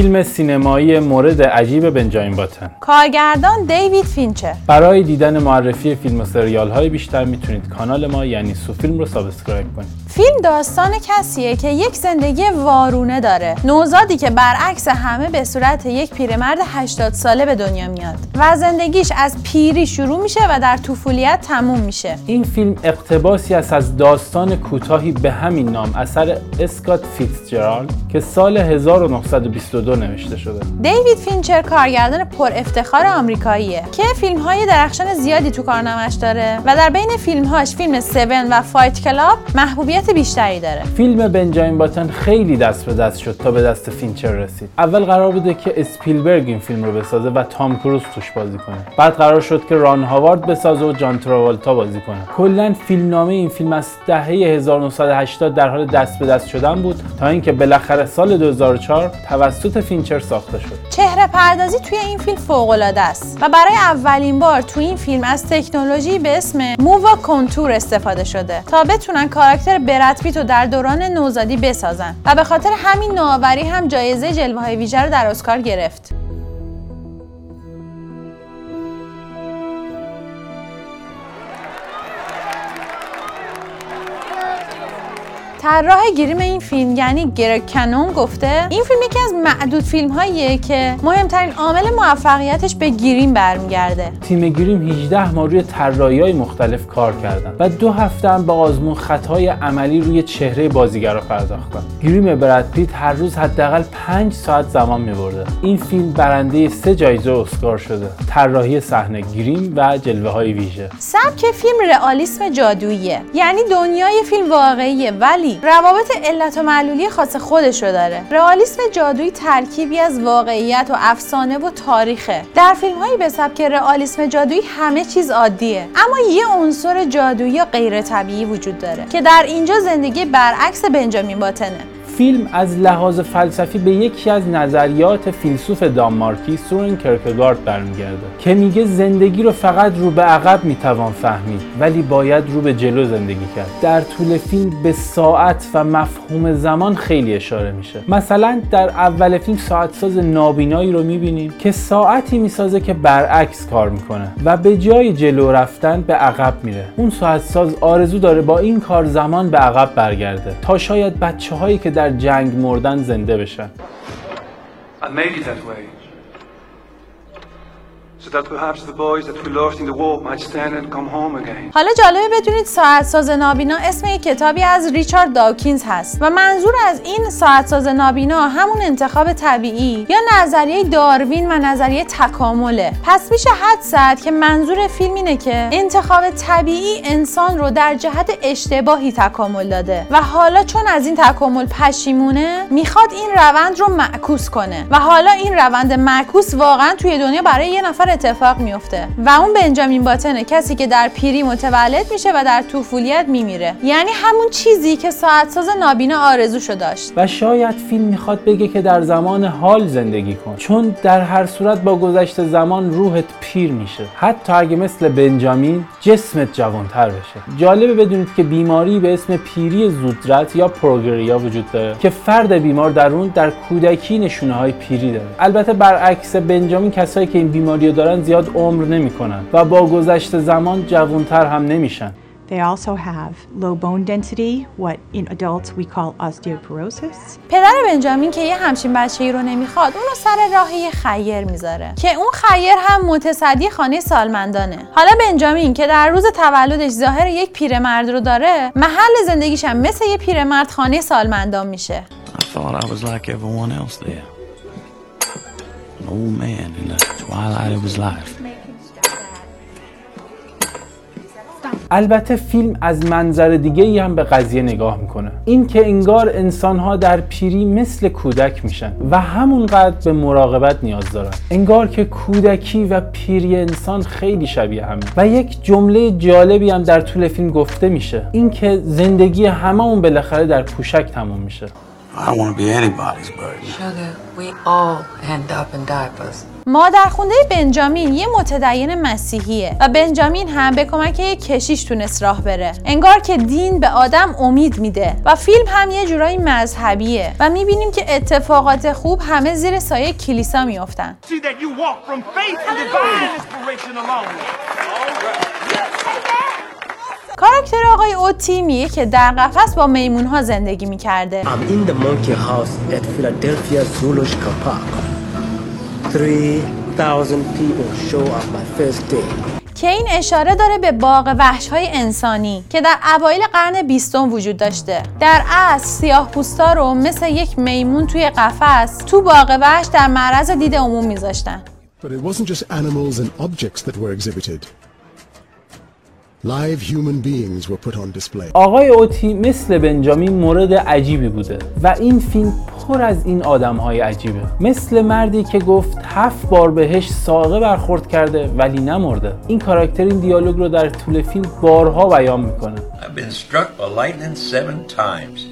فیلم سینمایی مورد عجیب بنجامین باتن. کارگردان دیوید فینچر. برای دیدن معرفی فیلم و سریال های بیشتر می‌تونید کانال ما یعنی سوفیلم رو subscribe کنید. فیلم داستان کسیه که یک زندگی وارونه داره. نوزادی که برعکس همه به صورت یک پیرمرد 80 ساله به دنیا میاد و زندگیش از پیری شروع میشه و در طفولیت تموم میشه. این فیلم اقتباسی است از داستان کوتاهی به همین نام اثر اسکات فیتزجرالد که سال 1922 نوشته شده. دیوید فینچر کارگردان پر افتخار آمریکاییه که فیلم های درخشان زیادی تو کارنامش داره و در بین فیلمهاش فیلم 7 و Fight Club محبوبیت بیشتری داره. فیلم بنجامین باتن خیلی دست به دست شد تا به دست فینچر رسید. اول قرار بوده که اسپیلبرگ این فیلم رو بسازه و تام کروز توش بازی کنه. بعد قرار شد که ران هاوارد بسازه و جان تراولتا بازی کنه. کلا فیلمنامه این فیلم از دهه 1980 در حال دست به دست شدن بود تا اینکه بالاخره سال 2004 توسط فینچر ساخته شد. چهره پردازی توی این فیلم فوق العاده است و برای اولین بار توی این فیلم از تکنولوژی به اسم مووا کنتور استفاده شده تا بتونن کاراکتر برد پیت رو در دوران نوزادی بسازن و به خاطر همین نوآوری هم جایزه جلوه های ویژه رو در اسکار گرفت. طراح گریم این فیلم یعنی گرگ کنون گفته. این فیلم یکی از معدود فیلم هاییه که مهمترین عامل موفقیتش به گریم برمیگرده. تیم گریم 18 ماه روی طراحی های مختلف کار کردن و دو هفته هم به آزمون خطای عملی روی چهره بازیگرا پرداختن. گریم براد پیت هر روز حداقل 5 ساعت زمان میبرده. این فیلم برنده سه جایزه اسکار شده. طراحی صحنه گریم و جلوه های ویژه. سبک فیلم رئالیسم جادوییه. یعنی دنیای فیلم واقعیه ولی روابط علت و معلولی خاص خودش رو داره. رئالیسم جادویی ترکیبی از واقعیت و افسانه و تاریخه. در فیلم هایی به سبک رئالیسم جادویی همه چیز عادیه. اما یه عنصر جادویی یا غیر طبیعی وجود داره که در اینجا زندگی برعکس بنجامین باتنه. فیلم از لحاظ فلسفی به یکی از نظریات فیلسوف دانمارکی سورن کرکگارد برمیگرده که میگه زندگی رو فقط رو به عقب می‌توان فهمید ولی باید رو به جلو زندگی کرد. در طول فیلم به ساعت و مفهوم زمان خیلی اشاره میشه. مثلا در اول فیلم ساعت ساز نابینایی رو می‌بینیم که ساعتی می‌سازه که برعکس کار می‌کنه و به جای جلو رفتن به عقب میره. اون ساعت ساز آرزو داره با این کار زمان به عقب برگرده. تا شاید بچه هایی که در جنگ مردن زنده بشن I made it that way. حالا جالبه بدونید ساعت ساز نابینا اسم یک کتابی از ریچارد داوکینز هست و منظور از این ساعت ساز نابینا همون انتخاب طبیعی یا نظریه داروین و نظریه تکامله. پس میشه حد زد که منظور فیلم اینه که انتخاب طبیعی انسان رو در جهت اشتباهی تکامل داده و حالا چون از این تکامل پشیمونه می‌خواد این روند رو معکوس کنه. و حالا این روند معکوس واقعا توی دنیا برای یه نفر اتفاق میفته و اون بنجامین باتنه کسی که در پیری متولد میشه و در طفولیت میمیره. یعنی همون چیزی که ساعت ساز نابینا آرزوشو داشت. و شاید فیلم می‌خواد بگه که در زمان حال زندگی کن. چون در هر صورت با گذشت زمان روحت پیر میشه. حتی اگه مثل بنجامین جسمت جوانتر بشه. جالبه بدونید که بیماری به اسم پیری زودرس یا پروگریا وجود داره که فرد بیمار در اون در کودکی نشونه های پیری داره. البته برعکس بنجامین کسایی که این بیماری دارن زیاد عمر نمی‌کنن و با گذشت زمان جوانتر هم نمیشن They also have low bone density, what in adults we call osteoporosis. پدر بنجامین که یه همچین بچه‌ای رو نمی‌خواد اونو سر راه یه خیر می‌ذاره که اون خیر هم متصدی خانه سالمندانه حالا بنجامین که در روز تولدش ظاهر یک پیرمرد رو داره محل زندگیش هم مثل یه پیرمرد خانه سالمندان میشه I thought I was like everyone else there. Old man in the twilight of his life. البته فیلم از منظر دیگه ای هم به قضیه نگاه می‌کنه. این که انگار انسانها در پیری مثل کودک میشن و همونقدر به مراقبت نیاز دارن. انگار که کودکی و پیری انسان خیلی شبیه همه. و یک جمله جالبی هم در طول فیلم گفته میشه. اینکه زندگی هممون بالاخره در پوشک تموم میشه. I don't want to be anybody's burden. Sugar, we all end up in diapers. مادرخونده بنجامین یه متدین مسیحیه و بنجامین هم به کمک یک کشیش تونست راه بره. انگار که دین به آدم امید میده و فیلم هم یه جورایی مذهبیه و می‌بینیم که اتفاقات خوب همه زیر سایه کلیسا میافتن. کاراکتر آقای اوتی میگه که در قفس با میمون ها زندگی می‌کرده I'm in the monkey house at Philadelphia Zoological Park. 3,000 people show up my first day. که این اشاره داره به باغ وحش های انسانی که در اوایل قرن بیستم وجود داشته در اصل سیاه پوستا رو مثل یک میمون توی قفس تو باغ وحش در معرض دید عموم میذاشتن But it wasn't just animals and objects that were exhibited. Live human beings were put on display. آقای اوتی مثل بنجامین مورد عجیبی بوده و این فیلم پر از این آدم های عجیبه مثل مردی که گفت هفت بار بهش ساقه برخورد کرده ولی نمرده این کاراکتر این دیالوگ رو در طول فیلم بارها بیان می‌کنه I've been struck by lightning seven times.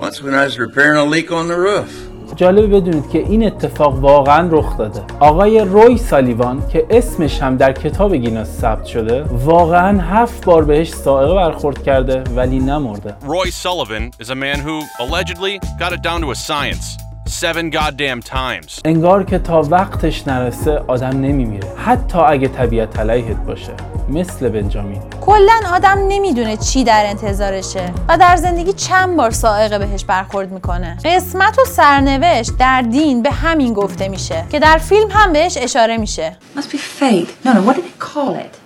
Once when I was repairing a leak on the roof. جالبه بدونید که این اتفاق واقعا رخ داده آقای روی سالیوان که اسمش هم در کتاب گیناس ثبت شده واقعا هفت بار بهش سائقه برخورد کرده ولی نمرده Roy Sullivan is a man who allegedly got it down to a science. Seven goddamn times. انگار که تا وقتش نرسه آدم نمیمیره حتی اگه طبیعت علیهت باشه مثل بنجامین کلا آدم نمی‌دونه چی در انتظارشه و در زندگی چند بار سائقه بهش برخورد می‌کنه قسمت و سرنوشت در دین به همین گفته میشه که در فیلم هم بهش اشاره میشه Must be fate. No, no, what did they call it?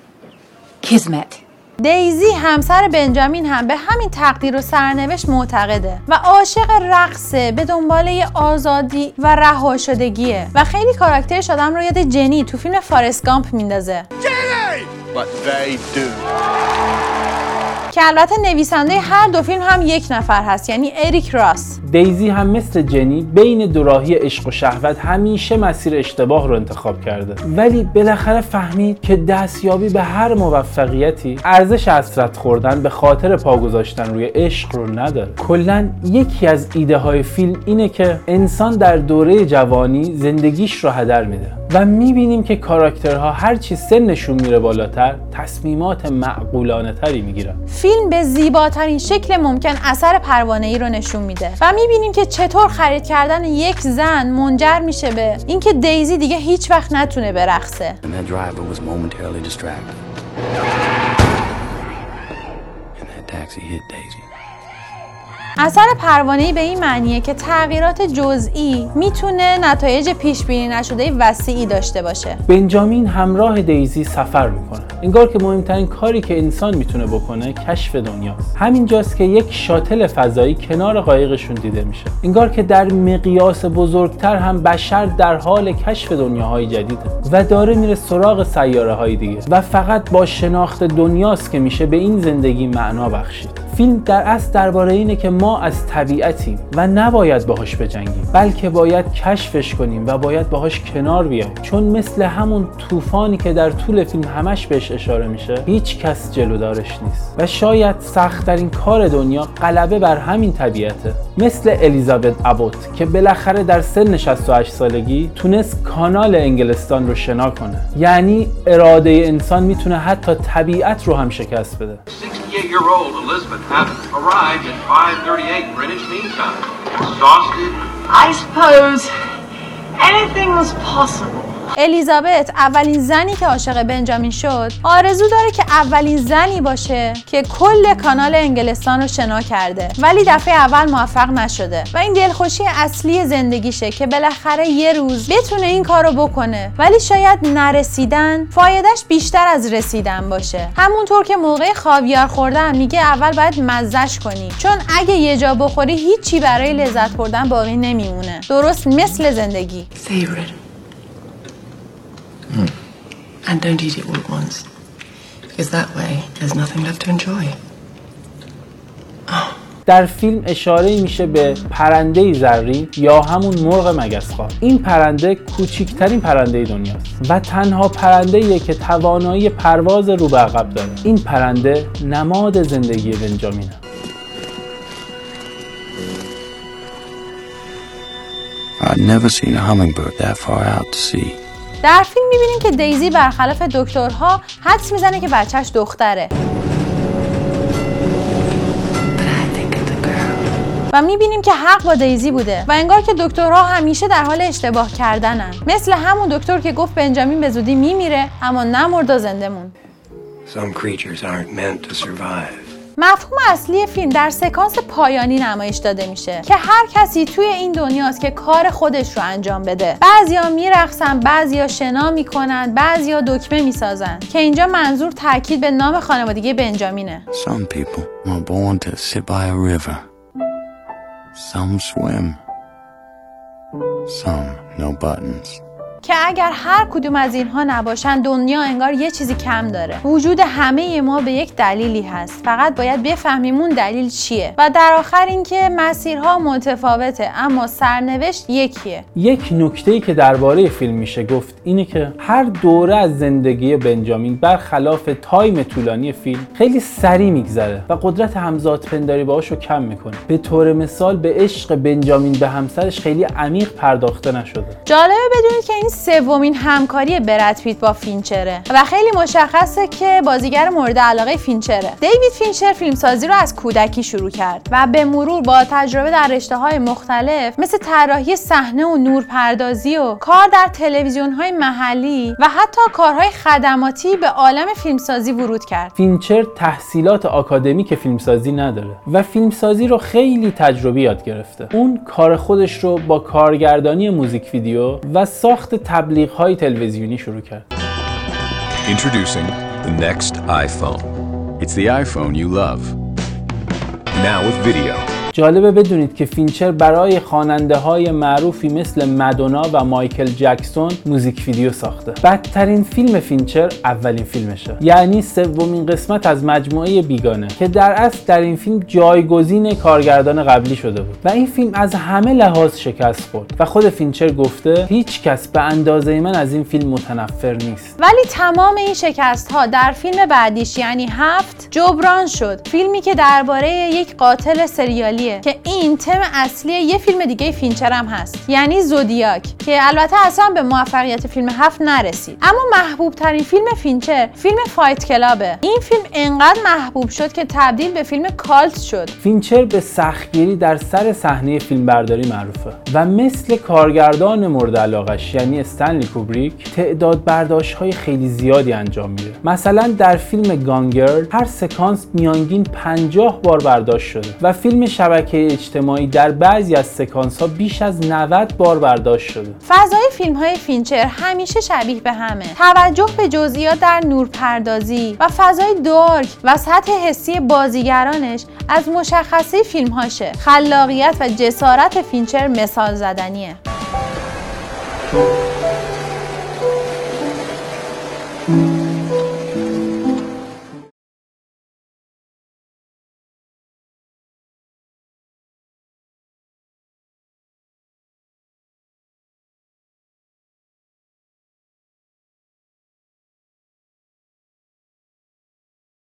Kismet. دیزی همسر بنجامین هم به همین تقدیر و سرنوشت معتقده و عاشق رقصه به دنبال یه آزادی و رها شدگیه و خیلی کاراکترش آدم رو یاد جنی تو فیلم فارست گامپ میندازه But they do. که البته نویسنده هر دو فیلم هم یک نفر هست یعنی اریک راس. دیزی هم مثل جنی بین دوراهی عشق و شهوت همیشه مسیر اشتباه رو انتخاب کرده. ولی بالاخره فهمید که دستیابی به هر موفقیتی ارزش حسرت خوردن به خاطر پا گذاشتن روی عشق رو نداره. کلا یکی از ایده های فیلم اینه که انسان در دوره جوانی زندگیش رو هدر میده. و می‌بینیم که کاراکترها هرچی سنشون میره بالاتر تصمیمات معقولانه تری می‌گیرن فیلم به زیباترین شکل ممکن اثر پروانه ای رو نشون میده و می‌بینیم که چطور خرید کردن یک زن منجر میشه به اینکه دیزی دیگه هیچ وقت نتونه برقصه. And that taxi hit Daisy. اثر پروانه به این معنیه که تغییرات جزئی می‌تونه نتایج پیش بینی نشده وسیعی داشته باشه. بنجامین همراه دیزی سفر می‌کنه. انگار که مهمترین کاری که انسان می‌تونه بکنه کشف دنیاست. همینجاست که یک شاتل فضایی کنار قایقشون دیده میشه. انگار که در مقیاس بزرگتر هم بشر در حال کشف دنیاهای جدیده و داره میره سراغ سیاره های دیگه. و فقط با شناخت دنیاست که میشه به این زندگی معنا بخشید. فیلم در اصل درباره اینه که ما از طبیعتیم و نباید باهاش بجنگیم بلکه باید کشفش کنیم و باید باهاش کنار بیایم. چون مثل همون طوفانی که در طول فیلم همش بهش اشاره میشه هیچ کس جلودارش نیست. و شاید سختترین کار دنیا غلبه بر همین طبیعته. مثل الیزابت ابوت که بالاخره در سن 68 سالگی تونست کانال انگلستان رو شنا کنه. یعنی اراده انسان می‌تونه حتی طبیعت رو هم شکست بده. 68-year-old Elizabeth Abbott arrived at 5:38 Greenwich Mean Time. Exhausted, I suppose anything was possible. الیزابت اولین زنی که عاشق بنجامین شد آرزو داره که اولین زنی باشه که کل کانال انگلستان رو شنا کرده. ولی دفعه اول موفق نشده و این دلخوشی اصلی زندگیشه که بالاخره یه روز بتونه این کارو بکنه. ولی شاید نرسیدن فایدهش بیشتر از رسیدن باشه. همونطور که موقع خاویار خوردن میگه اول باید مزش کنی. چون اگه یه جا بخوری هیچی برای لذت بردن باقی نمیمونه. درست مثل زندگی. Savor it. And don't eat it all at once, because that way there's nothing left to enjoy. در فیلم اشاره میشه به پرنده زری یا همون مرغ مگسخوار این پرنده کوچکترین پرنده دنیاست و تنها پرنده که توانایی پرواز رو به عقب داره این پرنده نماد زندگی بنجامینه I've never seen a hummingbird that far out to sea. در فیلم می‌بینیم که دیزی برخلاف دکترها حدس می‌زنه که بچهش دختره. و می‌بینیم که حق با دیزی بوده و انگار که دکترها همیشه در حال اشتباه کردنن. مثل همون دکتر که گفت بنجامین به زودی میمیره اما نمرد و زنده موند Some creatures aren't meant to survive. مفهوم اصلی فیلم در سکانس پایانی نمایش داده میشه که هر کسی توی این دنیاست که کار خودش رو انجام بده بعضیا میرقصن بعضیا شنا می‌کنن بعضیا دکمه می‌سازن که اینجا منظور تاکید به نام خانوادگی بنجامینه Some people born to river. Some swim. Some no buttons. که اگر هر کدوم از اینها نباشن دنیا انگار یه چیزی کم داره. وجود همه ما به یک دلیلی هست. فقط باید بفهمیم اون دلیل چیه. و در آخر اینکه مسیرها متفاوته اما سرنوشت یکیه. یک نکته که درباره فیلم میشه گفت اینه که هر دوره از زندگی بنجامین برخلاف تایم طولانی فیلم خیلی سریع میگذره و قدرت همزاد پنداری باهاش رو کم می‌کنه. به طور مثال به عشق بنجامین به همسرش خیلی عمیق پرداخته نشده. جالبه بدونید که این سومین همکاری برد پیت با فینچره. و خیلی مشخصه که بازیگر مورد علاقه فینچره. دیوید فینچر فیلمسازی رو از کودکی شروع کرد و به مرور با تجربه در رشته های مختلف مثل طراحی صحنه و نورپردازی و کار در تلویزیون های محلی و حتی کارهای خدماتی به عالم فیلمسازی ورود کرد. فینچر تحصیلات آکادمیک فیلمسازی نداره و فیلمسازی رو خیلی تجربی یاد گرفته. اون کار خودش رو با کارگردانی موزیک ویدیو و ساخت تبلیغ های تلویزیونی شروع کرد Introducing the next iPhone. It's the iPhone you love. Now with video. جالبه بدونید که فینچر برای خواننده های معروفی مثل مدونا و مایکل جکسون موزیک ویدیو ساخته. بدترین فیلم فینچر اولین فیلمشه. یعنی سومین قسمت از مجموعه بیگانه که در اصل در این فیلم جایگزین کارگردان قبلی شده بود. و این فیلم از همه لحاظ شکست خورد و خود فینچر گفته هیچ کس به اندازه من از این فیلم متنفر نیست. ولی تمام این شکست ها در فیلم بعدیش یعنی هفت جبران شد. فیلمی که درباره یک قاتل که این تم اصلی یه فیلم دیگه فینچر هم هست یعنی زودیاک که البته اصلا به موفقیت فیلم هفت نرسید. اما محبوب ترین فیلم فینچر فیلم Fight Club ه. این فیلم انقدر محبوب شد که تبدیل به فیلم cult شد. فینچر به سختگیری در سر صحنه فیلمبرداری معروفه و مثل کارگردان مورد علاقش یعنی استنلی کوبریک تعداد برداشت های خیلی زیادی انجام میده. مثلا در فیلم Gone Girl هر سکانس میانگین 50 بار برداشت شده و فیلم شبکه اجتماعی در بعضی از سکانس ها بیش از 90 بار برداشت شده. فضای فیلم های فینچر همیشه شبیه به همه. توجه به جزئیات در نورپردازی و فضای dark و سطح حسی بازیگرانش از مشخصه فیلم هاشه خلاقیت و جسارت فینچر مثال زدنیه.